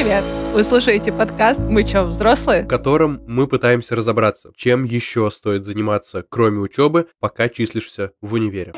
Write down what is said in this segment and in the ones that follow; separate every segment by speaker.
Speaker 1: привет! Вы слушаете подкаст «Мы чё, взрослые?»,
Speaker 2: в котором мы пытаемся разобраться, чем еще стоит заниматься, кроме учебы, пока числишься в универе.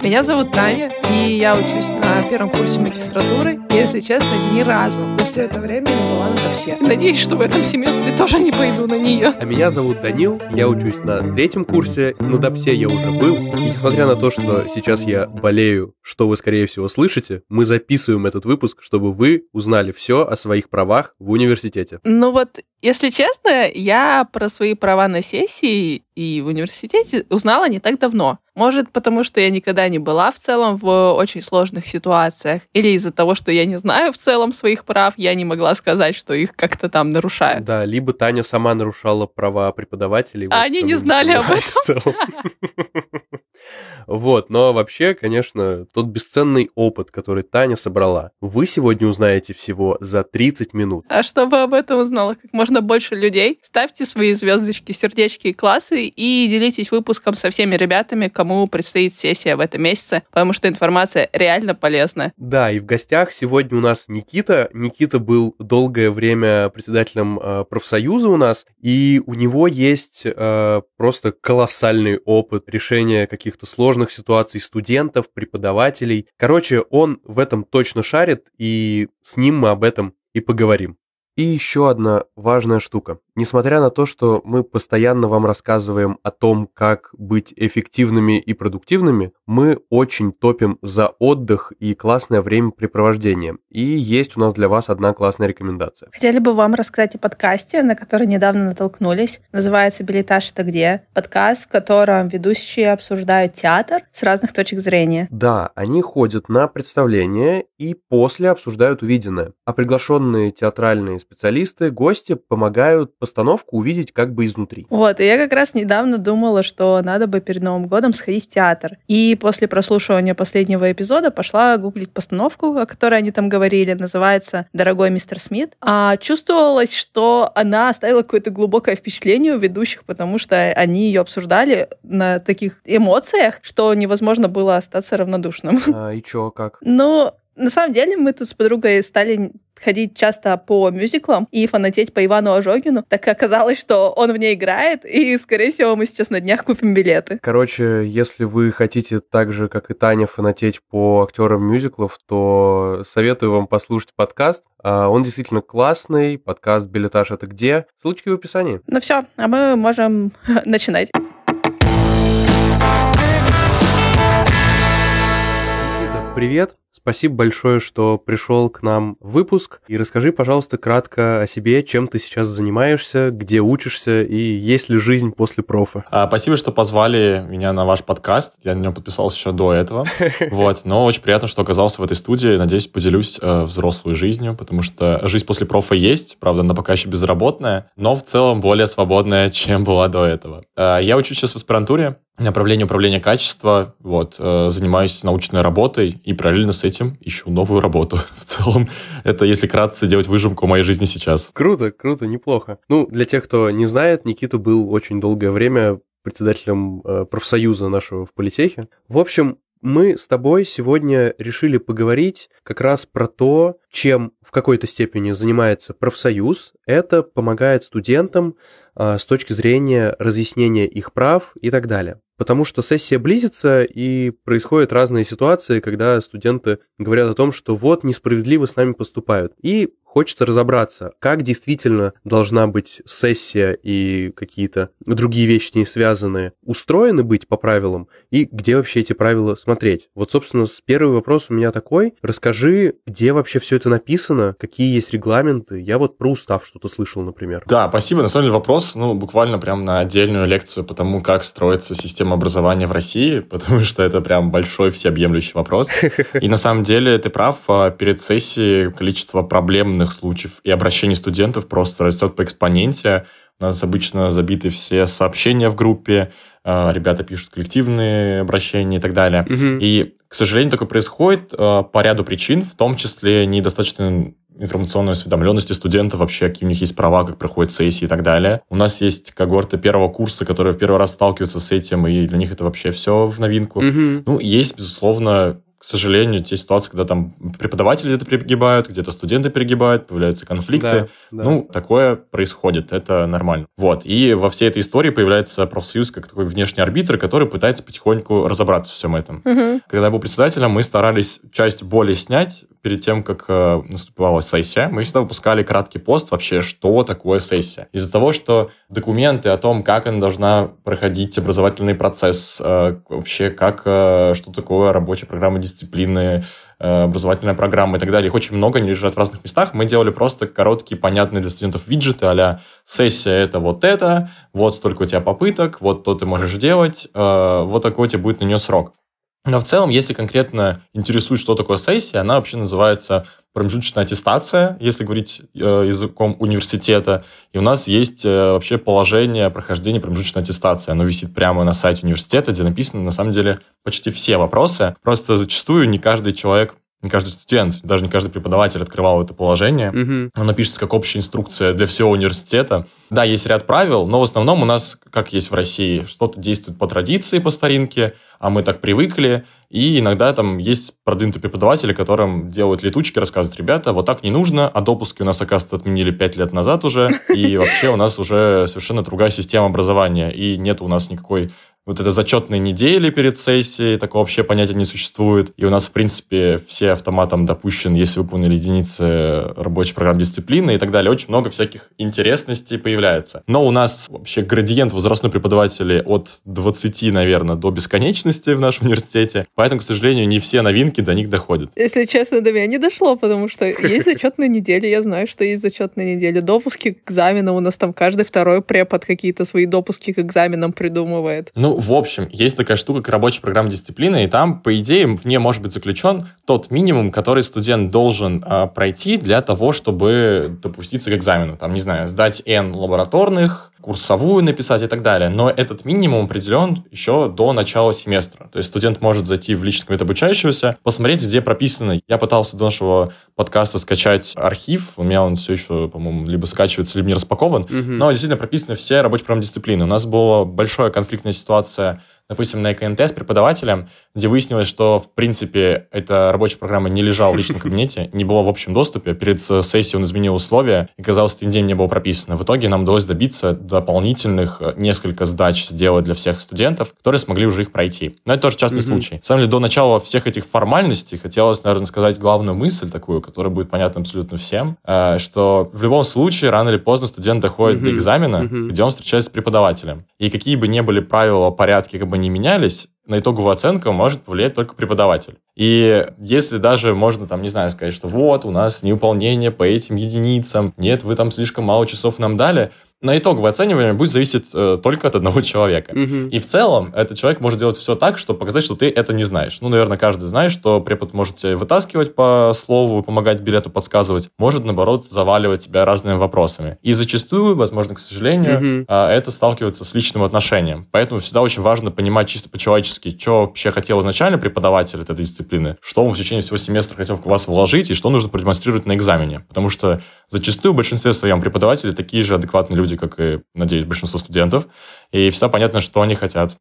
Speaker 1: Меня зовут Таня, и я учусь на первом курсе магистратуры. Если честно, ни разу за все это время не была на ТОПСе. Надеюсь, что в этом семестре тоже не пойду на нее.
Speaker 2: А меня зовут Данил, я учусь на третьем курсе, на ТОПСе я уже был. И несмотря на то, что сейчас я болею, что вы, скорее всего, слышите, мы записываем этот выпуск, чтобы вы узнали все о своих правах в университете.
Speaker 1: Ну вот, если честно, я про свои права на сессии и в университете узнала не так давно. Может, потому что я никогда не была в целом в очень сложных ситуациях, или из-за того, что я не знаю в целом своих прав, я не могла сказать, что их как-то там нарушают.
Speaker 2: Да, либо Таня сама нарушала права преподавателей.
Speaker 1: А они не знали об этом.
Speaker 2: Вот, но вообще, конечно, тот бесценный опыт, который Таня собрала, вы сегодня узнаете всего за 30 минут.
Speaker 1: А чтобы об этом узнало как можно больше людей, ставьте свои звездочки, сердечки и классы и делитесь выпуском со всеми ребятами, кому предстоит сессия в этом месяце, потому что информация реально полезна.
Speaker 2: Да, и в гостях сегодня у нас Никита. Никита был долгое время председателем э, профсоюза у нас, и у него есть э, просто колоссальный опыт решения каких-то сложных сложных ситуаций студентов, преподавателей. Короче, он в этом точно шарит, и с ним мы об этом и поговорим. И еще одна важная штука. Несмотря на то, что мы постоянно вам рассказываем о том, как быть эффективными и продуктивными, мы очень топим за отдых и классное времяпрепровождение. И есть у нас для вас одна классная рекомендация.
Speaker 1: Хотели бы вам рассказать о подкасте, на который недавно натолкнулись. Называется «Билетаж это где?». Подкаст, в котором ведущие обсуждают театр с разных точек зрения.
Speaker 2: Да, они ходят на представления и после обсуждают увиденное. А приглашенные театральные специалисты, гости помогают постановку увидеть как бы изнутри.
Speaker 1: Вот, и я как раз недавно думала, что надо бы перед Новым годом сходить в театр. И после прослушивания последнего эпизода пошла гуглить постановку, о которой они там говорили, называется «Дорогой мистер Смит». А чувствовалось, что она оставила какое-то глубокое впечатление у ведущих, потому что они ее обсуждали на таких эмоциях, что невозможно было остаться равнодушным.
Speaker 2: А, и чё, как?
Speaker 1: Ну, на самом деле мы тут с подругой стали ходить часто по мюзиклам и фанатеть по Ивану Ожогину, так оказалось, что он в ней играет, и, скорее всего, мы сейчас на днях купим билеты.
Speaker 2: Короче, если вы хотите так же, как и Таня, фанатеть по актерам мюзиклов, то советую вам послушать подкаст. А, он действительно классный. Подкаст «Билетаж это где?» Ссылочки в описании.
Speaker 1: Ну все, а мы можем начинать.
Speaker 2: Привет! Спасибо большое, что пришел к нам в выпуск. И расскажи, пожалуйста, кратко о себе, чем ты сейчас занимаешься, где учишься и есть ли жизнь после профа.
Speaker 3: А, спасибо, что позвали меня на ваш подкаст. Я на него подписался еще до этого. Вот, но очень приятно, что оказался в этой студии. Надеюсь, поделюсь э, взрослой жизнью, потому что жизнь после профа есть, правда, она пока еще безработная, но в целом более свободная, чем была до этого. Э, я учусь сейчас в аспирантуре, направление управления качества, вот, э, занимаюсь научной работой и параллельно с этим ищу новую работу. В целом, это, если кратко, делать выжимку моей жизни сейчас.
Speaker 2: Круто, круто, неплохо. Ну, для тех, кто не знает, Никита был очень долгое время председателем э, профсоюза нашего в политехе. В общем, мы с тобой сегодня решили поговорить как раз про то, чем в какой-то степени занимается профсоюз. Это помогает студентам э, с точки зрения разъяснения их прав и так далее потому что сессия близится, и происходят разные ситуации, когда студенты говорят о том, что вот несправедливо с нами поступают. И хочется разобраться, как действительно должна быть сессия и какие-то другие вещи не связанные устроены быть по правилам, и где вообще эти правила смотреть. Вот, собственно, первый вопрос у меня такой. Расскажи, где вообще все это написано, какие есть регламенты. Я вот про устав что-то слышал, например.
Speaker 3: Да, спасибо. На самом деле вопрос, ну, буквально прям на отдельную лекцию по тому, как строится система образования в России, потому что это прям большой всеобъемлющий вопрос. И на самом деле ты прав, а перед сессией количество проблем проблемных случаев и обращений студентов просто растет по экспоненте. У нас обычно забиты все сообщения в группе, а, ребята пишут коллективные обращения и так далее. Угу. И, к сожалению, такое происходит а, по ряду причин, в том числе недостаточно информационной осведомленности студентов вообще, какие у них есть права, как проходят сессии и так далее. У нас есть когорты первого курса, которые в первый раз сталкиваются с этим, и для них это вообще все в новинку. Угу. Ну, есть, безусловно, к сожалению, те ситуации, когда там преподаватели где-то перегибают, где-то студенты перегибают, появляются конфликты. Да, да. Ну, такое происходит, это нормально. Вот. И во всей этой истории появляется профсоюз как такой внешний арбитр, который пытается потихоньку разобраться в всем этом. Угу. Когда я был председателем, мы старались часть боли снять, перед тем, как э, наступала сессия, мы всегда выпускали краткий пост вообще, что такое сессия. Из-за того, что документы о том, как она должна проходить образовательный процесс, э, вообще как, э, что такое рабочая программа дисциплины, э, образовательная программа и так далее. Их очень много, они лежат в разных местах. Мы делали просто короткие, понятные для студентов виджеты а сессия – это вот это, вот столько у тебя попыток, вот то ты можешь делать, э, вот такой у тебя будет на нее срок. Но в целом, если конкретно интересует, что такое сессия, она вообще называется промежуточная аттестация, если говорить э, языком университета. И у нас есть э, вообще положение прохождения промежуточной аттестации. Оно висит прямо на сайте университета, где написано, на самом деле, почти все вопросы. Просто зачастую не каждый человек не каждый студент, даже не каждый преподаватель открывал это положение. Угу. Оно пишется как общая инструкция для всего университета. Да, есть ряд правил, но в основном у нас, как есть в России, что-то действует по традиции, по старинке, а мы так привыкли. И иногда там есть продвинутые преподаватели, которым делают летучки, рассказывают, ребята, вот так не нужно, а допуски у нас, оказывается, отменили 5 лет назад уже, и вообще у нас уже совершенно другая система образования, и нет у нас никакой вот это зачетные недели перед сессией, такого вообще понятия не существует. И у нас, в принципе, все автоматом допущены, если выполнили единицы рабочей программы дисциплины и так далее. Очень много всяких интересностей появляется. Но у нас вообще градиент возрастной преподавателей от 20, наверное, до бесконечности в нашем университете. Поэтому, к сожалению, не все новинки до них доходят.
Speaker 1: Если честно, до меня не дошло, потому что есть зачетные недели, я знаю, что есть зачетные недели. Допуски к экзаменам, у нас там каждый второй препод какие-то свои допуски к экзаменам придумывает.
Speaker 3: Ну, в общем, есть такая штука, как рабочая программа дисциплины, и там, по идее, в ней может быть заключен тот минимум, который студент должен э, пройти для того, чтобы допуститься к экзамену. Там, не знаю, сдать N лабораторных, курсовую написать и так далее. Но этот минимум определен еще до начала семестра. То есть студент может зайти в личный кабинет обучающегося, посмотреть, где прописано. Я пытался до нашего подкаста скачать архив. У меня он все еще, по-моему, либо скачивается, либо не распакован. Угу. Но действительно прописаны все рабочие программы дисциплины. У нас была большая конфликтная ситуация допустим, на ЭКНТ с преподавателем, где выяснилось, что, в принципе, эта рабочая программа не лежала в личном кабинете, не была в общем доступе. Перед сессией он изменил условия, и, казалось, один день не было прописано. В итоге нам удалось добиться дополнительных э, несколько сдач сделать для всех студентов, которые смогли уже их пройти. Но это тоже частный mm-hmm. случай. На самом деле, до начала всех этих формальностей хотелось, наверное, сказать главную мысль такую, которая будет понятна абсолютно всем, э, что в любом случае, рано или поздно студент доходит mm-hmm. до экзамена, mm-hmm. где он встречается с преподавателем. И какие бы ни были правила, порядки, как бы не менялись, на итоговую оценку может повлиять только преподаватель. И если даже можно, там, не знаю, сказать, что вот, у нас неуполнение по этим единицам, нет, вы там слишком мало часов нам дали, на итоговое оценивание будет зависеть э, только от одного человека. Угу. И в целом этот человек может делать все так, чтобы показать, что ты это не знаешь. Ну, наверное, каждый знает, что препод может тебя вытаскивать по слову, помогать билету подсказывать, может, наоборот, заваливать тебя разными вопросами. И зачастую, возможно, к сожалению, угу. э, это сталкивается с личным отношением. Поэтому всегда очень важно понимать чисто по-человечески, что вообще хотел изначально преподаватель этой дисциплины, что он в течение всего семестра хотел в вас вложить и что нужно продемонстрировать на экзамене. Потому что зачастую в большинстве своем преподаватели такие же адекватные люди, как и, надеюсь, большинство студентов, и всегда понятно, что они хотят.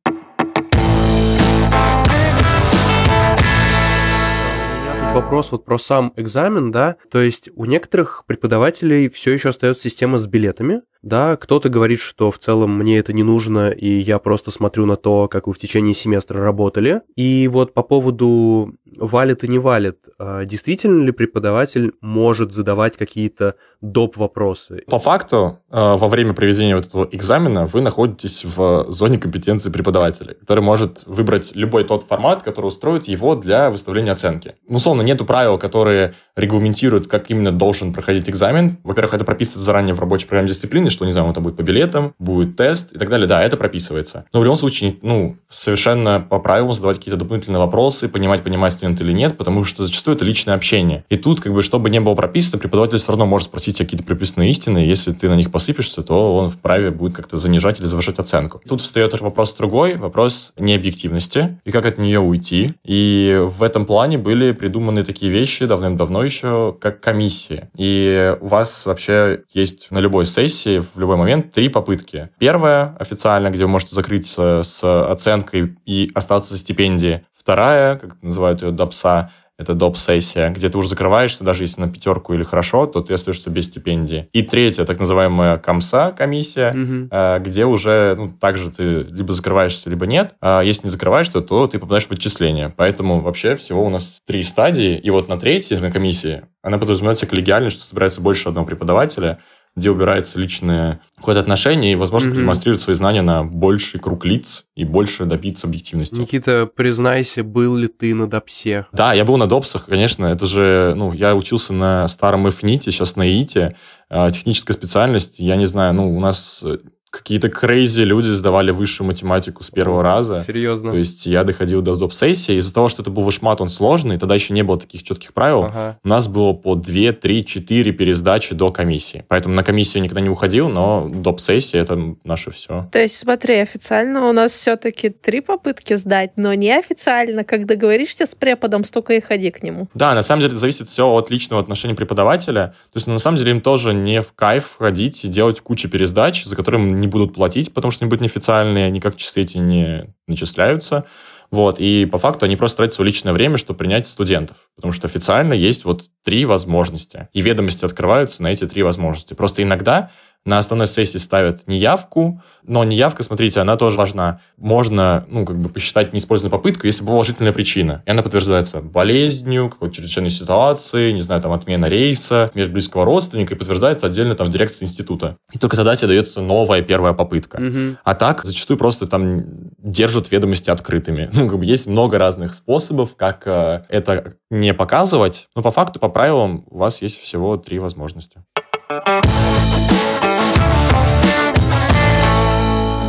Speaker 2: Вопрос вот про сам экзамен, да, то есть у некоторых преподавателей все еще остается система с билетами, да, кто-то говорит, что в целом мне это не нужно, и я просто смотрю на то, как вы в течение семестра работали. И вот по поводу валит и не валит, а действительно ли преподаватель может задавать какие-то доп. вопросы?
Speaker 3: По факту, а, во время проведения вот этого экзамена вы находитесь в зоне компетенции преподавателя, который может выбрать любой тот формат, который устроит его для выставления оценки. Ну, условно, нету правил, которые регламентируют, как именно должен проходить экзамен. Во-первых, это прописывается заранее в рабочей программе дисциплины, что, не знаю, это будет по билетам, будет тест и так далее. Да, это прописывается. Но в любом случае, ну, совершенно по правилам задавать какие-то дополнительные вопросы, понимать, понимать студент или нет, потому что зачастую это личное общение. И тут, как бы, чтобы не было прописано, преподаватель все равно может спросить тебя какие-то прописанные истины, если ты на них посыпешься, то он вправе будет как-то занижать или завышать оценку. Тут встает вопрос другой, вопрос необъективности, и как от нее уйти. И в этом плане были придуманы такие вещи давным-давно еще, как комиссии. И у вас вообще есть на любой сессии в любой момент три попытки. Первая официально, где вы можете закрыть с оценкой и остаться со стипендией. Вторая, как называют ее, допса, это доп-сессия, где ты уже закрываешься, даже если на пятерку или хорошо, то ты остаешься без стипендии. И третья, так называемая комса, комиссия, угу. где уже ну, также ты либо закрываешься, либо нет. А если не закрываешься, то ты попадаешь в отчисление. Поэтому вообще всего у нас три стадии. И вот на третьей, на комиссии, она подразумевается коллегиально, что собирается больше одного преподавателя, где убирается личное какое-то отношение и возможность mm-hmm. продемонстрировать свои знания на больший круг лиц и больше добиться объективности.
Speaker 2: Никита, признайся, был ли ты на допсе?
Speaker 3: Да, я был на допсах, конечно. Это же, ну, я учился на старом FNIT, сейчас на ИИТе, а, техническая специальность. Я не знаю, ну, у нас какие-то крейзи люди сдавали высшую математику с первого раза.
Speaker 2: Серьезно?
Speaker 3: То есть я доходил до доп-сессии. Из-за того, что это был вышмат, он сложный, тогда еще не было таких четких правил, ага. у нас было по 2, 3, 4 пересдачи до комиссии. Поэтому на комиссию никогда не уходил, но доп-сессия — это наше все.
Speaker 4: То есть смотри, официально у нас все-таки три попытки сдать, но неофициально, как договоришься с преподом, столько и ходи к нему.
Speaker 3: Да, на самом деле это зависит все от личного отношения преподавателя. То есть ну, на самом деле им тоже не в кайф ходить и делать кучу пересдач, за которые не будут платить, потому что они будут неофициальные, никак часы эти не начисляются. Вот, и по факту они просто тратят свое личное время, чтобы принять студентов. Потому что официально есть вот три возможности. И ведомости открываются на эти три возможности. Просто иногда на основной сессии ставят неявку, но неявка, смотрите, она тоже важна. Можно, ну, как бы посчитать неиспользованную попытку, если была положительная причина. И она подтверждается болезнью, какой-то чрезвычайной ситуацией, не знаю, там, отмена рейса, смерть близкого родственника, и подтверждается отдельно там в дирекции института. И только тогда тебе дается новая первая попытка. Угу. А так, зачастую просто там держат ведомости открытыми. Ну, как бы есть много разных способов, как э, это не показывать, но по факту, по правилам, у вас есть всего три возможности.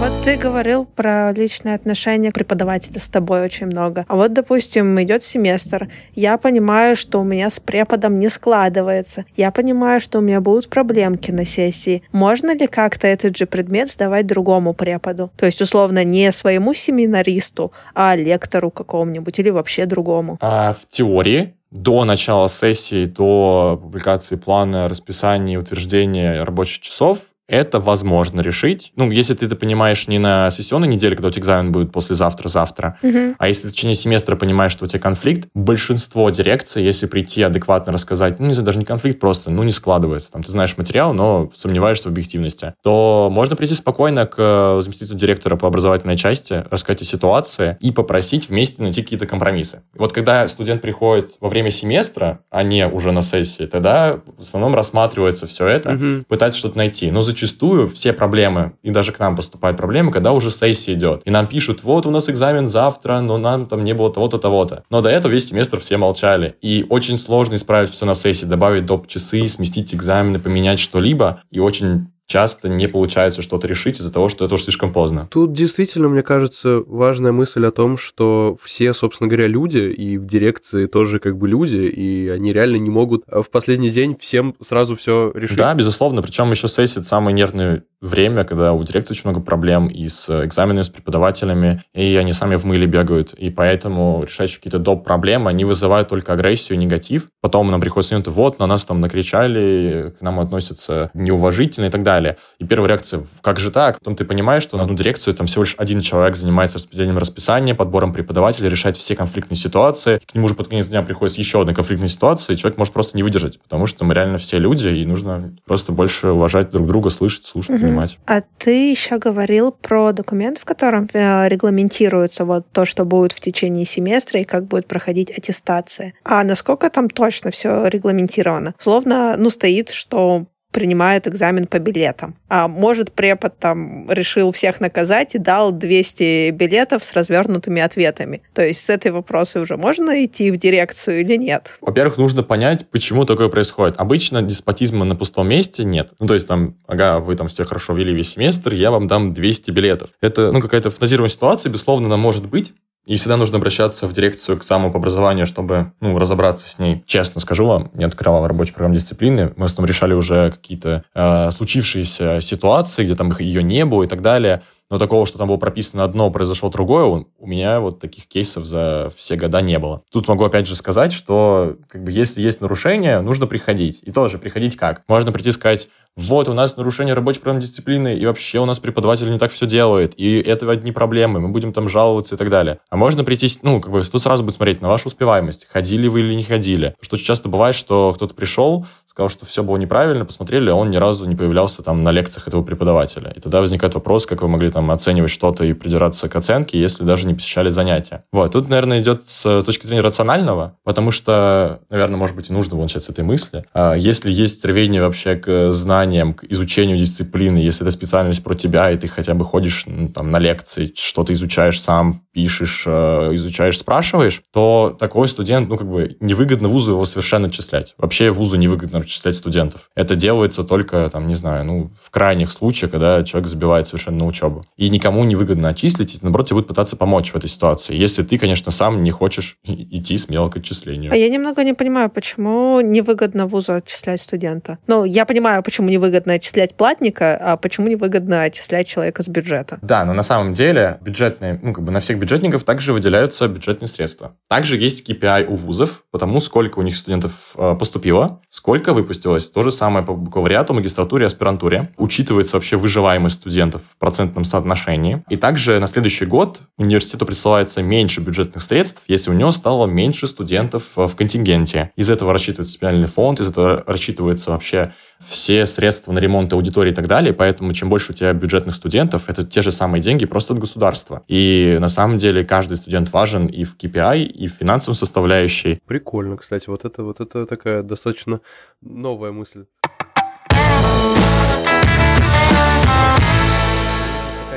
Speaker 4: Вот ты говорил про личные отношения преподавателя с тобой очень много. А вот, допустим, идет семестр. Я понимаю, что у меня с преподом не складывается. Я понимаю, что у меня будут проблемки на сессии. Можно ли как-то этот же предмет сдавать другому преподу? То есть, условно, не своему семинаристу, а лектору какому-нибудь или вообще другому?
Speaker 3: А в теории до начала сессии, до публикации плана, расписания и утверждения рабочих часов это возможно решить. Ну, если ты это понимаешь не на сессионной неделе, когда у тебя экзамен будет послезавтра-завтра, угу. а если в течение семестра понимаешь, что у тебя конфликт, большинство дирекций, если прийти адекватно рассказать, ну, не знаю, даже не конфликт, просто, ну, не складывается. Там, ты знаешь материал, но сомневаешься в объективности, то можно прийти спокойно к э, заместителю директора по образовательной части, рассказать о ситуации и попросить вместе найти какие-то компромиссы. Вот когда студент приходит во время семестра, а не уже на сессии, тогда в основном рассматривается все это, угу. пытается что-то найти. Но зачастую все проблемы, и даже к нам поступают проблемы, когда уже сессия идет. И нам пишут, вот у нас экзамен завтра, но нам там не было того-то, того-то. Но до этого весь семестр все молчали. И очень сложно исправить все на сессии, добавить доп. часы, сместить экзамены, поменять что-либо. И очень часто не получается что-то решить из-за того, что это уже слишком поздно.
Speaker 2: Тут действительно, мне кажется, важная мысль о том, что все, собственно говоря, люди, и в дирекции тоже как бы люди, и они реально не могут в последний день всем сразу все решить.
Speaker 3: Да, безусловно. Причем еще сессия это самый нервный время, когда у директора очень много проблем и с экзаменами, с преподавателями, и они сами в мыле бегают. И поэтому решать какие-то доп. проблемы, они вызывают только агрессию, негатив. Потом нам приходят студенты, вот, на нас там накричали, к нам относятся неуважительно и так далее. И первая реакция, как же так? Потом ты понимаешь, что на одну дирекцию там всего лишь один человек занимается распределением расписания, подбором преподавателей, решает все конфликтные ситуации. К нему уже под конец дня приходит еще одна конфликтная ситуация, и человек может просто не выдержать, потому что мы реально все люди, и нужно просто больше уважать друг друга, слышать, слушать, понимать.
Speaker 4: А ты еще говорил про документ, в котором э, регламентируется вот то, что будет в течение семестра и как будет проходить аттестация. А насколько там точно все регламентировано? Словно, ну, стоит, что принимает экзамен по билетам. А может, препод там решил всех наказать и дал 200 билетов с развернутыми ответами. То есть с этой вопросой уже можно идти в дирекцию или нет?
Speaker 3: Во-первых, нужно понять, почему такое происходит. Обычно деспотизма на пустом месте нет. Ну, то есть там, ага, вы там все хорошо вели весь семестр, я вам дам 200 билетов. Это, ну, какая-то фантазированная ситуация, безусловно, она может быть, и всегда нужно обращаться в дирекцию к самому по образованию, чтобы ну, разобраться с ней. Честно скажу вам, не открывал рабочий программ дисциплины. Мы с ним решали уже какие-то э, случившиеся ситуации, где там ее не было и так далее. Но такого, что там было прописано одно, произошло другое, у меня вот таких кейсов за все года не было. Тут могу опять же сказать, что как бы если есть нарушение, нужно приходить. И тоже приходить как? Можно прийти и сказать, вот, у нас нарушение рабочей программной дисциплины, и вообще у нас преподаватель не так все делает, и это одни проблемы, мы будем там жаловаться и так далее. А можно прийти, ну, как бы тут сразу будет смотреть на вашу успеваемость, ходили вы или не ходили. Что часто бывает, что кто-то пришел, сказал, что все было неправильно, посмотрели, а он ни разу не появлялся там на лекциях этого преподавателя. И тогда возникает вопрос, как вы могли там оценивать что-то и придираться к оценке, если даже не посещали занятия. Вот, тут, наверное, идет с точки зрения рационального, потому что, наверное, может быть, и нужно начать с этой мысли. А если есть рвение вообще к знаниям, к изучению дисциплины, если это специальность про тебя, и ты хотя бы ходишь ну, там, на лекции, что-то изучаешь сам, пишешь, э, изучаешь, спрашиваешь, то такой студент, ну, как бы, невыгодно вузу его совершенно отчислять. Вообще вузу невыгодно отчислять студентов. Это делается только, там, не знаю, ну, в крайних случаях, когда человек забивает совершенно на учебу. И никому невыгодно отчислить, и, наоборот, тебе будет пытаться помочь в этой ситуации, если ты, конечно, сам не хочешь идти смело к отчислению.
Speaker 4: А я немного не понимаю, почему невыгодно вузу отчислять студента. Ну, я понимаю, почему невыгодно отчислять платника, а почему невыгодно отчислять человека с бюджета.
Speaker 3: Да, но на самом деле бюджетные, ну, как бы на всех бюджетников также выделяются бюджетные средства. Также есть KPI у вузов, потому сколько у них студентов э, поступило, сколько выпустилось. То же самое по бакалавриату, магистратуре, аспирантуре. Учитывается вообще выживаемость студентов в процентном соотношении. И также на следующий год университету присылается меньше бюджетных средств, если у него стало меньше студентов э, в контингенте. Из этого рассчитывается специальный фонд, из этого рассчитывается вообще все средства на ремонт аудитории и так далее, поэтому чем больше у тебя бюджетных студентов, это те же самые деньги просто от государства. И на самом деле каждый студент важен и в KPI, и в финансовой составляющей.
Speaker 2: Прикольно, кстати, вот это, вот это такая достаточно новая мысль.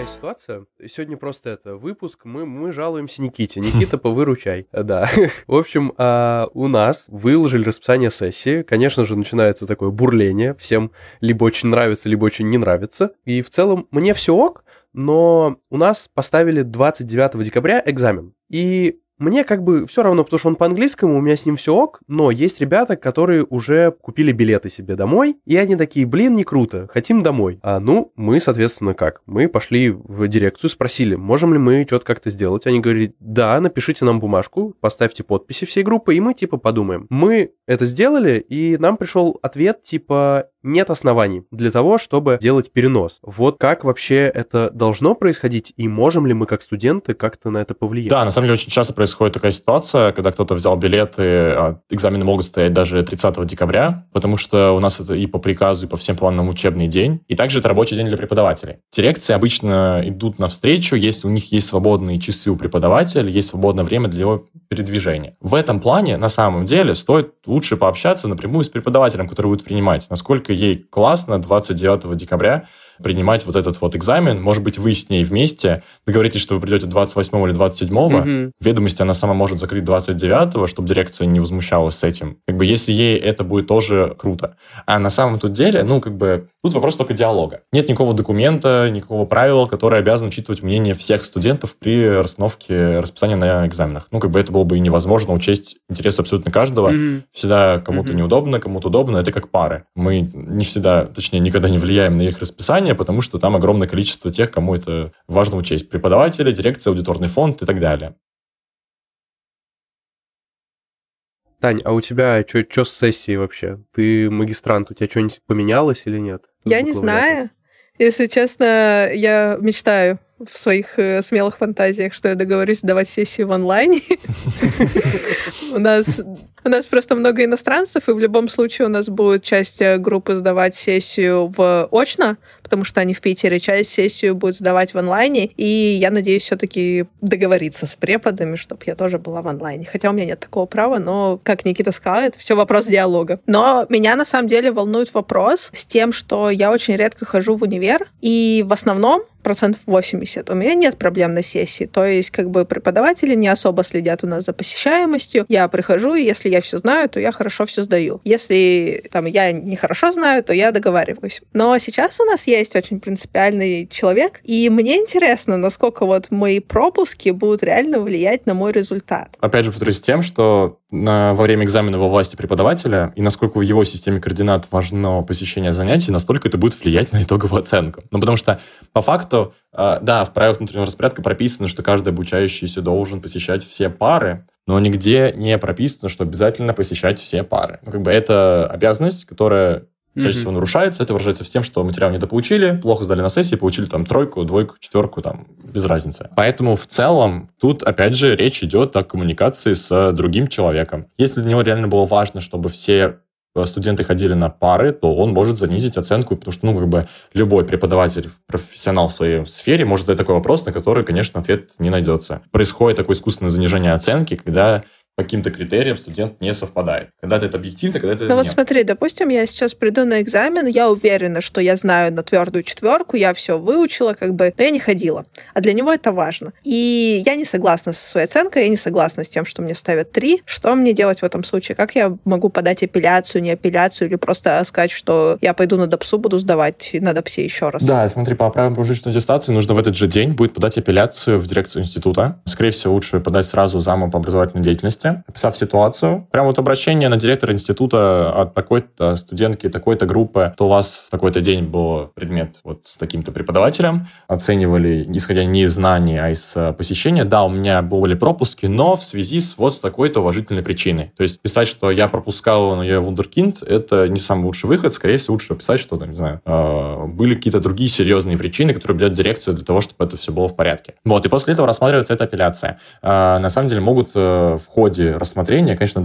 Speaker 2: такая ситуация. Сегодня просто это выпуск. Мы, мы жалуемся Никите. Никита, повыручай. Да. В общем, а, у нас выложили расписание сессии. Конечно же, начинается такое бурление. Всем либо очень нравится, либо очень не нравится. И в целом мне все ок, но у нас поставили 29 декабря экзамен. И мне как бы все равно, потому что он по-английскому, у меня с ним все ок, но есть ребята, которые уже купили билеты себе домой, и они такие, блин, не круто, хотим домой. А ну, мы, соответственно, как? Мы пошли в дирекцию, спросили, можем ли мы что-то как-то сделать. Они говорят, да, напишите нам бумажку, поставьте подписи всей группы, и мы типа подумаем. Мы это сделали, и нам пришел ответ типа, нет оснований для того, чтобы делать перенос. Вот как вообще это должно происходить, и можем ли мы как студенты как-то на это повлиять?
Speaker 3: Да, на самом деле очень часто происходит такая ситуация, когда кто-то взял билеты, а экзамены могут стоять даже 30 декабря, потому что у нас это и по приказу, и по всем планам учебный день, и также это рабочий день для преподавателей. Дирекции обычно идут навстречу, если у них есть свободные часы у преподавателя, есть свободное время для его передвижения. В этом плане, на самом деле, стоит лучше пообщаться напрямую с преподавателем, который будет принимать, насколько насколько ей классно 29 декабря принимать вот этот вот экзамен. Может быть, вы с ней вместе договоритесь, что вы придете 28 или 27 угу. Ведомости она сама может закрыть 29 чтобы дирекция не возмущалась с этим. Как бы если ей это будет тоже круто. А на самом тут деле, ну, как бы, тут вопрос только диалога. Нет никакого документа, никакого правила, которое обязан учитывать мнение всех студентов при расстановке расписания на экзаменах. Ну, как бы это было бы и невозможно учесть интересы абсолютно каждого. Угу. Всегда кому-то угу. неудобно, кому-то удобно. Это как пары. Мы не всегда, точнее, никогда не влияем на их расписание, потому что там огромное количество тех, кому это важно учесть. Преподаватели, дирекция, аудиторный фонд и так далее.
Speaker 2: Тань, а у тебя что с сессией вообще? Ты магистрант, у тебя что-нибудь поменялось или нет?
Speaker 4: Я не знаю. Если честно, я мечтаю в своих э, смелых фантазиях, что я договорюсь давать сессию в онлайне. У нас у нас просто много иностранцев, и в любом случае у нас будет часть э, группы сдавать сессию в очно, потому что они в Питере, часть сессию будут сдавать в онлайне, и я надеюсь все-таки договориться с преподами, чтобы я тоже была в онлайне. Хотя у меня нет такого права, но, как Никита сказал, это все вопрос диалога. Но меня на самом деле волнует вопрос с тем, что я очень редко хожу в универ, и в основном процентов 80. У меня нет проблем на сессии. То есть, как бы преподаватели не особо следят у нас за посещаемостью. Я прихожу, и если я все знаю, то я хорошо все сдаю. Если там я не хорошо знаю, то я договариваюсь. Но сейчас у нас есть очень принципиальный человек, и мне интересно, насколько вот мои пропуски будут реально влиять на мой результат.
Speaker 3: Опять же, повторюсь тем, что на, во время экзамена во власти преподавателя и насколько в его системе координат важно посещение занятий, настолько это будет влиять на итоговую оценку. Ну, потому что по факту, э, да, в правилах внутреннего распорядка прописано, что каждый обучающийся должен посещать все пары, но нигде не прописано, что обязательно посещать все пары. Ну, как бы это обязанность, которая чаще всего нарушается. Это выражается в тем, что материал недополучили, плохо сдали на сессии, получили там тройку, двойку, четверку, там, без разницы. Поэтому в целом тут, опять же, речь идет о коммуникации с другим человеком. Если для него реально было важно, чтобы все э, студенты ходили на пары, то он может занизить оценку, потому что, ну, как бы любой преподаватель, профессионал в своей сфере может задать такой вопрос, на который, конечно, ответ не найдется. Происходит такое искусственное занижение оценки, когда каким-то критериям студент не совпадает. Когда-то это объективно, когда-то
Speaker 4: Ну
Speaker 3: нет.
Speaker 4: вот смотри, допустим, я сейчас приду на экзамен, я уверена, что я знаю на твердую четверку, я все выучила, как бы, но я не ходила. А для него это важно. И я не согласна со своей оценкой, я не согласна с тем, что мне ставят три. Что мне делать в этом случае? Как я могу подать апелляцию, не апелляцию, или просто сказать, что я пойду на ДОПСу, буду сдавать на ДОПСе еще раз?
Speaker 3: Да, смотри, по правилам промежуточной аттестации нужно в этот же день будет подать апелляцию в дирекцию института. Скорее всего, лучше подать сразу заму по образовательной деятельности, описав ситуацию. Прям вот обращение на директора института от такой-то студентки, такой-то группы, то у вас в такой-то день был предмет вот с таким-то преподавателем, оценивали, исходя не из знаний, а из э, посещения. Да, у меня были пропуски, но в связи с вот с такой-то уважительной причиной. То есть писать, что я пропускал, но я вундеркинд, это не самый лучший выход. Скорее всего, лучше писать, что, там, не знаю, э, были какие-то другие серьезные причины, которые бьют дирекцию для того, чтобы это все было в порядке. Вот, и после этого рассматривается эта апелляция. Э, на самом деле могут в ходе рассмотрения, конечно,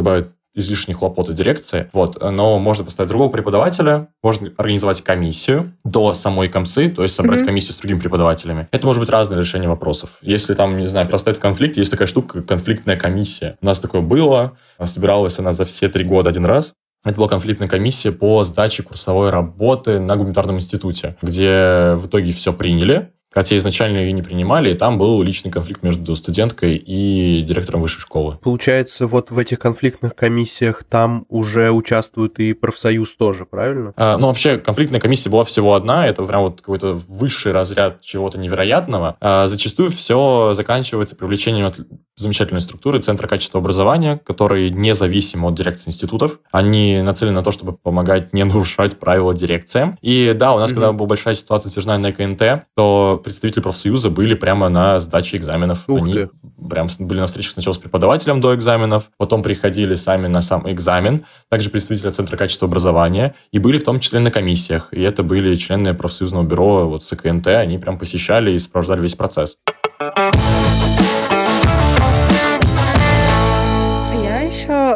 Speaker 3: излишних хлопот дирекции, вот, но можно поставить другого преподавателя, можно организовать комиссию до самой комсы, то есть собрать
Speaker 4: Мгм.
Speaker 3: комиссию с другими преподавателями. Это может быть разное решение вопросов. Если там, не знаю, простоит в конфликте, есть такая штука, как конфликтная комиссия. У нас такое было, собиралась она за все три года один раз. Это была конфликтная комиссия по сдаче курсовой работы на гуманитарном институте, где в итоге все приняли, хотя изначально ее не принимали, и там был личный конфликт между студенткой и директором высшей школы.
Speaker 2: Получается, вот в этих конфликтных комиссиях там уже участвует и профсоюз тоже, правильно?
Speaker 3: А, Ну, вообще, конфликтная комиссия была всего одна, это прям вот какой-то высший разряд чего-то невероятного. А зачастую все заканчивается привлечением от замечательной структуры Центра качества образования, который независим от дирекции институтов. Они нацелены на то, чтобы помогать не нарушать правила дирекциям. И да, у нас,
Speaker 2: Мгм.
Speaker 3: когда была большая ситуация затяжная на КНТ, то представители профсоюза были прямо на сдаче экзаменов.
Speaker 2: Ух
Speaker 3: Они
Speaker 2: ты.
Speaker 3: прям были на встречах сначала с преподавателем до экзаменов, потом приходили сами на сам экзамен, также представители Центра качества образования, и были в том числе на комиссиях. И это были члены профсоюзного бюро вот, с КНТ, они прям посещали и сопровождали весь процесс.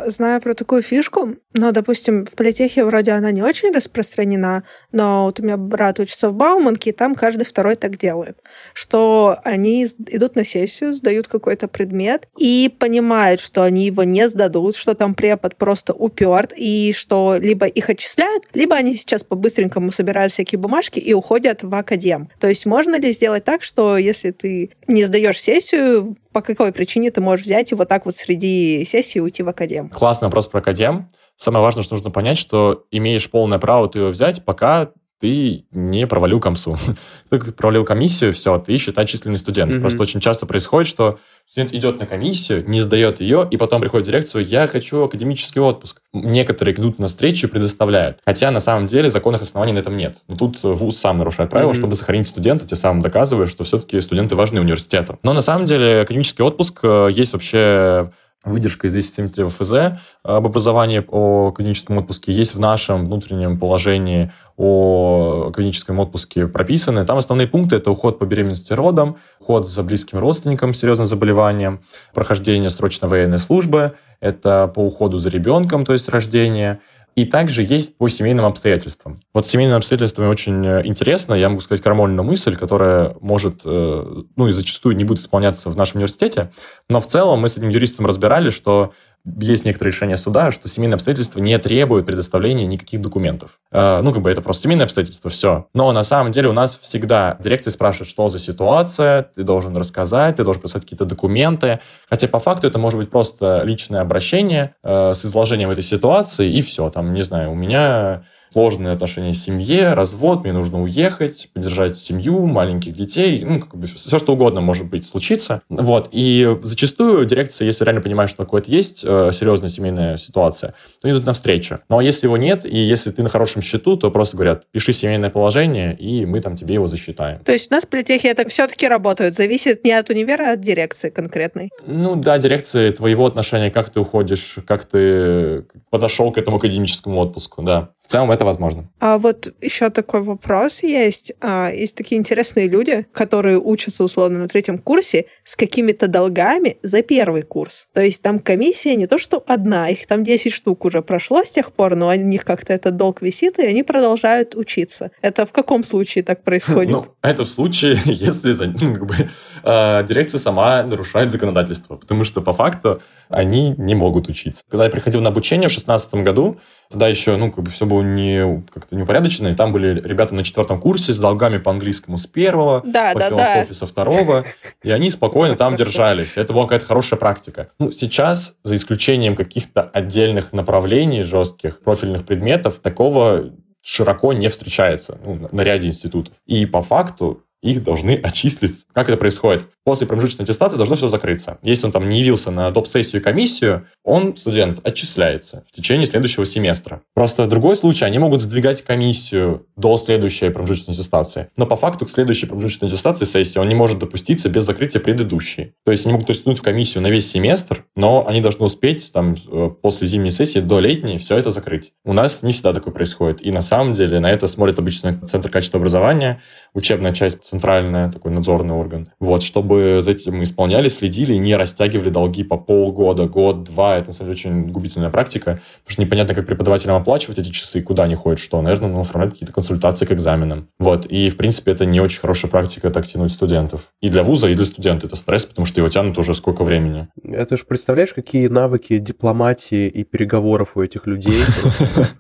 Speaker 4: Знаю про такую фишку, но, допустим, в политехе вроде она не очень распространена, но вот у меня брат учится в Бауманке, и там каждый второй так делает, что они идут на сессию, сдают какой-то предмет и понимают, что они его не сдадут, что там препод просто уперт, и что либо их отчисляют, либо они сейчас по-быстренькому собирают всякие бумажки и уходят в академ. То есть можно ли сделать так, что если ты не сдаешь сессию, по какой причине ты можешь взять и вот так вот среди сессии уйти в академ?
Speaker 3: Классный вопрос про академ. Самое важное, что нужно понять, что имеешь полное право ты ее взять, пока ты не провалил комсу. Ты провалил комиссию, все, ты считай численный студент.
Speaker 2: Мгм.
Speaker 3: Просто очень часто происходит, что студент идет на комиссию, не сдает ее, и потом приходит в дирекцию, я хочу академический отпуск. Некоторые идут на встречу и предоставляют. Хотя на самом деле законных оснований на этом нет. Но тут ВУЗ сам нарушает правила,
Speaker 2: Мгм.
Speaker 3: чтобы сохранить студента, тем самым доказывая, что все-таки студенты важны университету. Но на самом деле академический отпуск э, есть вообще выдержка из 273 ФЗ об образовании о клиническом отпуске есть в нашем внутреннем положении о клиническом отпуске прописаны. Там основные пункты – это уход по беременности и родам, уход за близким родственником с серьезным заболеванием, прохождение срочной военной службы, это по уходу за ребенком, то есть рождение, и также есть по семейным обстоятельствам. Вот с семейными обстоятельствами очень э, интересно, я могу сказать крамольную мысль, которая может, э, ну и зачастую не будет исполняться в нашем университете, но в целом мы с этим юристом разбирали, что есть некоторые решения суда, что семейные обстоятельства не требуют предоставления никаких документов. Э, ну, как бы это просто семейные обстоятельства, все. Но на самом деле у нас всегда дирекция спрашивает, что за ситуация, ты должен рассказать, ты должен писать какие-то документы. Хотя по факту это может быть просто личное обращение э, с изложением этой ситуации, и все. Там, не знаю, у меня сложные отношения с семье, развод, мне нужно уехать, поддержать семью, маленьких детей, ну, как бы все, что угодно может быть случиться. Вот. И зачастую дирекция, если реально понимает, что такое-то есть, э, серьезная семейная ситуация, то идут навстречу. Но если его нет, и если ты на хорошем счету, то просто говорят, пиши семейное положение, и мы там тебе его засчитаем.
Speaker 4: То есть у нас в политехе это все-таки работает, зависит не от универа, а от дирекции конкретной?
Speaker 3: Ну да, дирекции, твоего отношения, как ты уходишь, как ты подошел к этому академическому отпуску, да целом это возможно.
Speaker 4: А вот еще такой вопрос есть. А, есть такие интересные люди, которые учатся условно на третьем курсе с какими-то долгами за первый курс. То есть там комиссия не то что одна, их там 10 штук уже прошло с тех пор, но у них как-то этот долг висит, и они продолжают учиться. Это в каком случае так происходит?
Speaker 3: Ну, это в случае, если ну, как бы, э, дирекция сама нарушает законодательство, потому что по факту они не могут учиться. Когда я приходил на обучение в 2016 году, тогда еще, ну, как бы все было не как-то неупорядочено, и там были ребята на четвертом курсе с долгами по английскому с первого,
Speaker 4: да,
Speaker 3: по
Speaker 4: да,
Speaker 3: философии
Speaker 4: да.
Speaker 3: со второго, и они спокойно там держались. Это была какая-то хорошая практика. Ну, сейчас, за исключением каких-то отдельных направлений жестких, профильных предметов, такого широко не встречается ну, на ряде институтов. И по факту их должны отчислить. Как это происходит? После промежуточной аттестации должно все закрыться. Если он там не явился на доп-сессию и комиссию, он, студент, отчисляется в течение следующего семестра. Просто в другой случай они могут сдвигать комиссию до следующей промежуточной аттестации. Но по факту к следующей промежуточной аттестации сессии он не может допуститься без закрытия предыдущей. То есть они могут тянуть в комиссию на весь семестр, но они должны успеть там э, после зимней сессии до летней все это закрыть. У нас не всегда такое происходит. И на самом деле на это смотрит обычно Центр качества образования, учебная часть центральная, такой надзорный орган. Вот, чтобы за этим исполняли, следили и не растягивали долги по полгода, год, два. Это, на самом деле, очень губительная практика, потому что непонятно, как преподавателям оплачивать эти часы, куда они ходят, что. Наверное, ну, оформлять какие-то консультации к экзаменам. Вот, и, в принципе, это не очень хорошая практика так тянуть студентов. И для вуза, и для студента это стресс, потому что его тянут уже сколько времени.
Speaker 2: Это же представляешь, какие навыки дипломатии и переговоров у этих людей?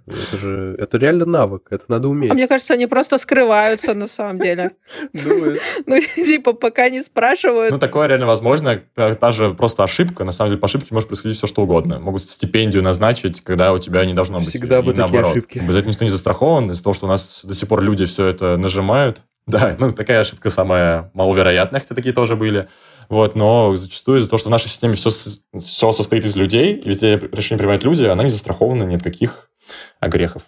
Speaker 2: Это же, это реально навык, это надо уметь. А
Speaker 4: мне кажется, они просто скрываются на самом деле. Ну, типа, пока не спрашивают.
Speaker 3: Ну, такое реально возможно. Та же просто ошибка. На самом деле, по ошибке может происходить все, что угодно. Могут стипендию назначить, когда у тебя не должно быть.
Speaker 2: Всегда бы такие ошибки.
Speaker 3: Без этого никто не застрахован. Из-за того, что у нас до сих пор люди все это нажимают. Да, ну, такая ошибка самая маловероятная, хотя такие тоже были. Вот, но зачастую из-за того, что в нашей системе все, все состоит из людей, и везде решения принимают люди, она не застрахована ни от каких огрехов.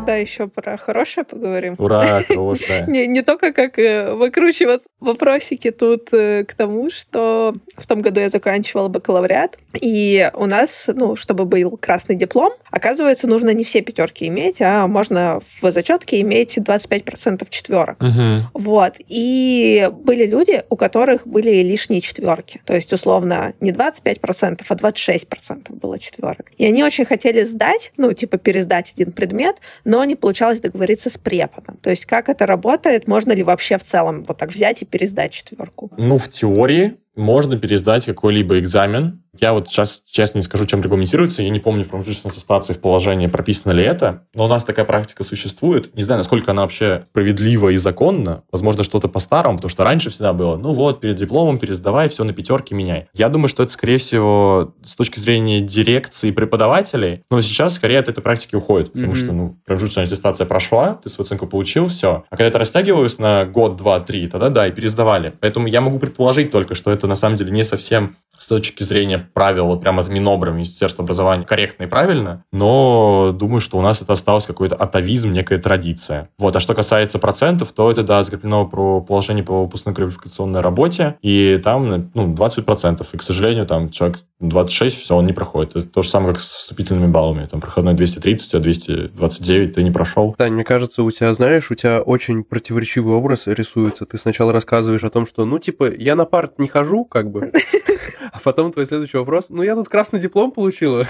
Speaker 4: Тогда еще про хорошее поговорим.
Speaker 3: Ура, хорошее.
Speaker 4: не, не только как э, выкручиваться. Вопросики тут э, к тому, что в том году я заканчивала бакалавриат, и у нас, ну, чтобы был красный диплом, оказывается, нужно не все пятерки иметь, а можно в зачетке иметь 25% четверок.
Speaker 3: Угу.
Speaker 4: Вот. И были люди, у которых были лишние четверки. То есть, условно, не 25%, а 26% было четверок. И они очень хотели сдать, ну, типа пересдать один предмет, но не получалось договориться с преподом. То есть как это работает, можно ли вообще в целом вот так взять и пересдать четверку?
Speaker 3: Ну, в теории можно пересдать какой-либо экзамен, я вот сейчас честно не скажу, чем регламентируется. Я не помню в промежуточной аттестации в положении прописано ли это, но у нас такая практика существует. Не знаю, насколько она вообще справедлива и законна. Возможно, что-то по-старому, потому что раньше всегда было, ну вот, перед дипломом пересдавай, все на пятерке меняй. Я думаю, что это, скорее всего, с точки зрения дирекции преподавателей, но сейчас скорее от этой практики уходит, потому mm-hmm. что, ну, промежуточная аттестация прошла, ты свою оценку получил, все. А когда это растягивалось на год, два, три, тогда да, и пересдавали. Поэтому я могу предположить только, что это на самом деле не совсем с точки зрения правил вот прямо от Минобра, Министерства образования, корректно и правильно, но думаю, что у нас это осталось какой-то атовизм, некая традиция. Вот. А что касается процентов, то это, да, закреплено про положение по выпускной квалификационной работе, и там ну, 20%. И, к сожалению, там человек 26, все, он не проходит. Это то же самое, как с вступительными баллами. Там проходной 230, а 229 ты не прошел.
Speaker 2: Тань, мне кажется, у тебя, знаешь, у тебя очень противоречивый образ рисуется. Ты сначала рассказываешь о том, что, ну, типа, я на парт не хожу, как бы, а потом твой следующий вопрос, ну, я тут красный диплом получила.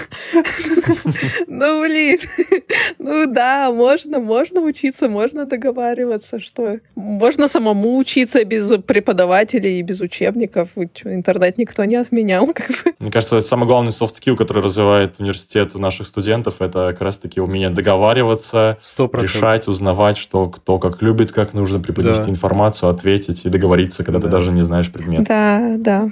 Speaker 4: Ну, блин, ну да, можно, можно учиться, можно договариваться, что можно самому учиться без преподавателей и без учебников. Интернет никто не отменял, как бы.
Speaker 3: Мне кажется, это самый главный soft skill, который развивает университет наших студентов, это как раз-таки умение договариваться,
Speaker 2: 100%.
Speaker 3: решать, узнавать, что кто как любит, как нужно преподнести да. информацию, ответить и договориться, когда да. ты даже не знаешь предмет.
Speaker 4: Да, да.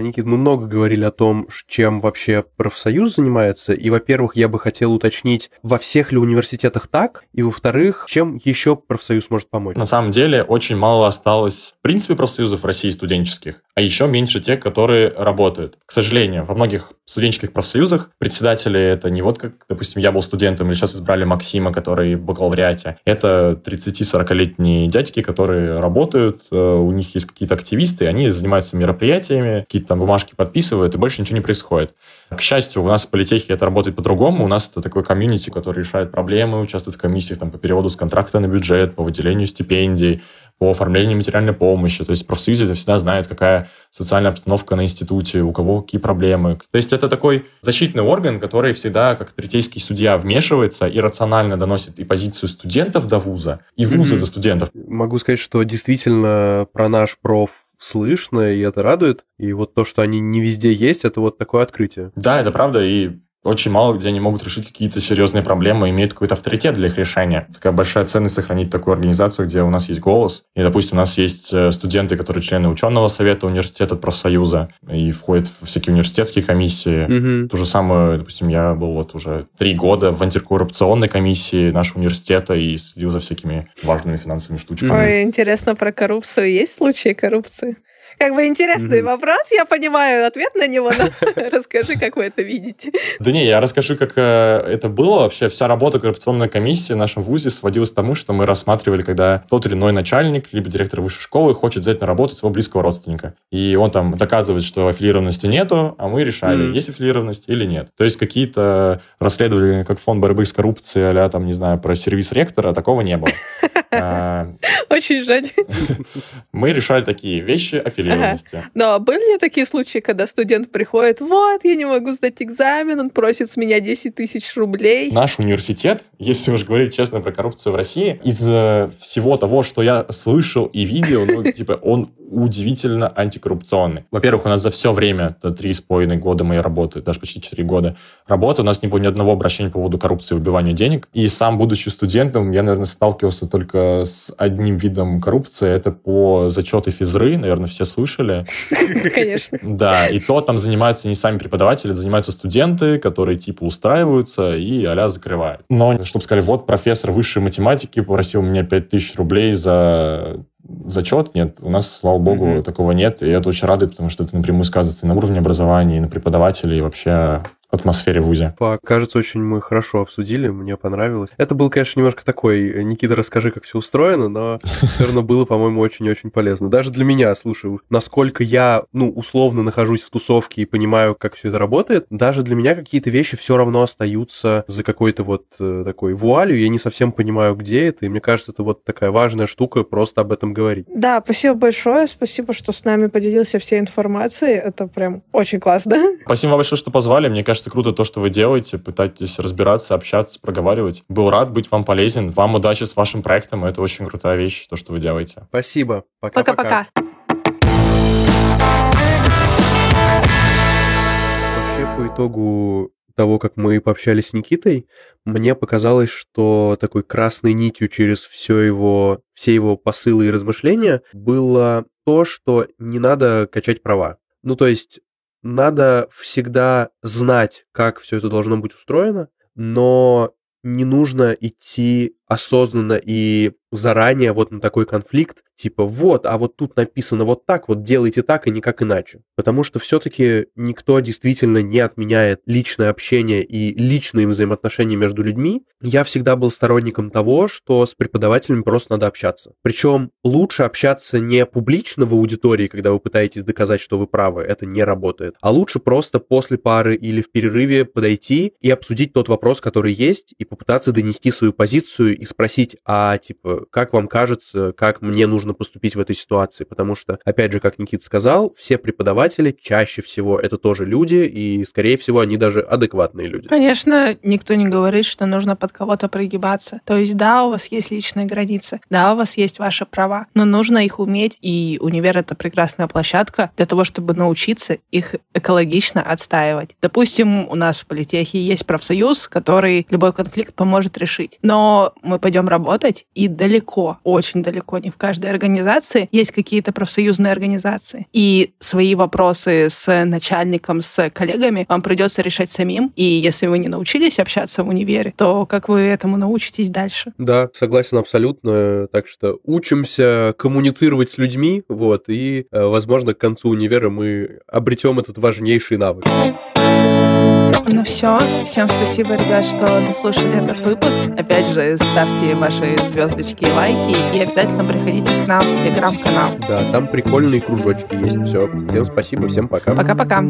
Speaker 2: Никит, мы много говорили о том, чем вообще профсоюз занимается. И, во-первых, я бы хотел уточнить, во всех ли университетах так? И, во-вторых, чем еще профсоюз может помочь?
Speaker 3: На самом деле, очень мало осталось, в принципе, профсоюзов в России студенческих, а еще меньше тех, которые работают. К сожалению, во многих студенческих профсоюзах председатели это не вот как, допустим, я был студентом, или сейчас избрали Максима, который в бакалавриате. Это 30-40-летние дядьки, которые работают, э, у них есть какие-то активисты, они занимаются мероприятиями, какие-то там бумажки подписывают, и больше ничего не происходит. К счастью, у нас в политехе это работает по-другому. У нас это такой комьюнити, который решает проблемы, участвует в комиссиях там, по переводу с контракта на бюджет, по выделению стипендий, по оформлению материальной помощи. То есть профсоюзы всегда знают, какая социальная обстановка на институте, у кого какие проблемы. То есть это такой защитный орган, который всегда, как третейский судья, вмешивается и рационально доносит и позицию студентов до вуза, и вуза mm-hmm. до студентов.
Speaker 2: Могу сказать, что действительно про наш проф слышно, и это радует. И вот то, что они не везде есть, это вот такое открытие.
Speaker 3: Да, это правда, и очень мало где они могут решить какие-то серьезные проблемы, имеют какой-то авторитет для их решения. Такая большая ценность сохранить такую организацию, где у нас есть голос. И, допустим, у нас есть э, студенты, которые члены ученого совета университета, профсоюза, и входят в всякие университетские комиссии. Угу. То же самое, допустим, я был вот уже три года в антикоррупционной комиссии нашего университета и следил за всякими важными финансовыми штучками.
Speaker 4: Ой, интересно про коррупцию. Есть случаи коррупции? Как бы интересный mm-hmm. вопрос, я понимаю ответ на него, но расскажи, как вы это видите.
Speaker 3: Да не, я расскажу, как э, это было. Вообще вся работа коррупционной комиссии в нашем ВУЗе сводилась к тому, что мы рассматривали, когда тот или иной начальник, либо директор высшей школы хочет взять на работу своего близкого родственника. И он там доказывает, что аффилированности нету, а мы решали, mm-hmm. есть аффилированность или нет. То есть какие-то расследования, как фонд борьбы с коррупцией, а там, не знаю, про сервис ректора, такого не было.
Speaker 4: А, Очень жаль.
Speaker 3: Мы решали такие вещи аффилированности.
Speaker 4: Но были ли такие случаи, когда студент приходит, вот, я не могу сдать экзамен, он просит с меня 10 тысяч рублей?
Speaker 3: Наш университет, если уж говорить честно про коррупцию в России, из всего того, что я слышал и видел, ну, типа, он удивительно антикоррупционный. Во-первых, у нас за все время, это три с половиной года моей работы, даже почти четыре года работы, у нас не было ни одного обращения по поводу коррупции и выбивания денег. И сам, будучи студентом, я, наверное, сталкивался только с одним видом коррупции. Это по зачеты физры, наверное, все слышали.
Speaker 4: Конечно.
Speaker 3: Да, и то там занимаются не сами преподаватели, занимаются студенты, которые типа устраиваются и а закрывают. Но, чтобы сказали, вот профессор высшей математики попросил меня 5000 рублей за зачет. Нет, у нас, слава богу, mm-hmm. такого нет. И это очень радует, потому что это напрямую сказывается и на уровне образования, и на преподавателей, и вообще атмосфере в ВУЗе.
Speaker 2: Кажется, очень мы хорошо обсудили, мне понравилось. Это был, конечно, немножко такой, э, Никита, расскажи, как все устроено, но все равно было, по-моему, очень-очень полезно. Даже для меня, слушай, насколько я, ну, условно нахожусь в тусовке и понимаю, как все это работает, даже для меня какие-то вещи все равно остаются за какой-то вот э, такой вуалью, я не совсем понимаю, где это, и мне кажется, это вот такая важная штука, просто об этом говорить.
Speaker 4: Да, спасибо большое, спасибо, что с нами поделился всей информацией, это прям очень классно.
Speaker 3: Спасибо большое, что позвали, мне кажется, кажется, круто то, что вы делаете, пытаетесь разбираться, общаться, проговаривать. Был рад быть вам полезен. Вам удачи с вашим проектом. Это очень крутая вещь, то, что вы делаете.
Speaker 2: Спасибо.
Speaker 4: Пока-пока.
Speaker 2: Вообще, по итогу того, как мы пообщались с Никитой, мне показалось, что такой красной нитью через все его, все его посылы и размышления было то, что не надо качать права. Ну, то есть надо всегда знать, как все это должно быть устроено, но не нужно идти осознанно и заранее вот на такой конфликт, типа вот, а вот тут написано вот так, вот делайте так и никак иначе. Потому что все-таки никто действительно не отменяет личное общение и личные взаимоотношения между людьми. Я всегда был сторонником того, что с преподавателями просто надо общаться. Причем лучше общаться не публично в аудитории, когда вы пытаетесь доказать, что вы правы, это не работает, а лучше просто после пары или в перерыве подойти и обсудить тот вопрос, который есть, и попытаться донести свою позицию и спросить, а типа, как вам кажется, как мне нужно поступить в этой ситуации? Потому что, опять же, как Никита сказал, все преподаватели чаще всего это тоже люди, и, скорее всего, они даже адекватные люди.
Speaker 1: Конечно, никто не говорит, что нужно под кого-то прогибаться. То есть, да, у вас есть личные границы, да, у вас есть ваши права, но нужно их уметь, и универ — это прекрасная площадка для того, чтобы научиться их экологично отстаивать. Допустим, у нас в политехе есть профсоюз, который любой конфликт поможет решить. Но мы пойдем работать, и далеко, очень далеко, не в каждой организации, есть какие-то профсоюзные организации. И свои вопросы с начальником, с коллегами вам придется решать самим. И если вы не научились общаться в универе, то как вы этому научитесь дальше?
Speaker 2: Да, согласен абсолютно. Так что учимся коммуницировать с людьми, вот, и, э, возможно, к концу универа мы обретем этот важнейший навык.
Speaker 1: Ну все, всем спасибо, ребят, что дослушали этот выпуск. Опять же, ставьте ваши звездочки и лайки, и обязательно приходите к нам в телеграм-канал.
Speaker 2: Да, там прикольные кружочки есть. Все. Всем спасибо, всем пока.
Speaker 1: Пока-пока.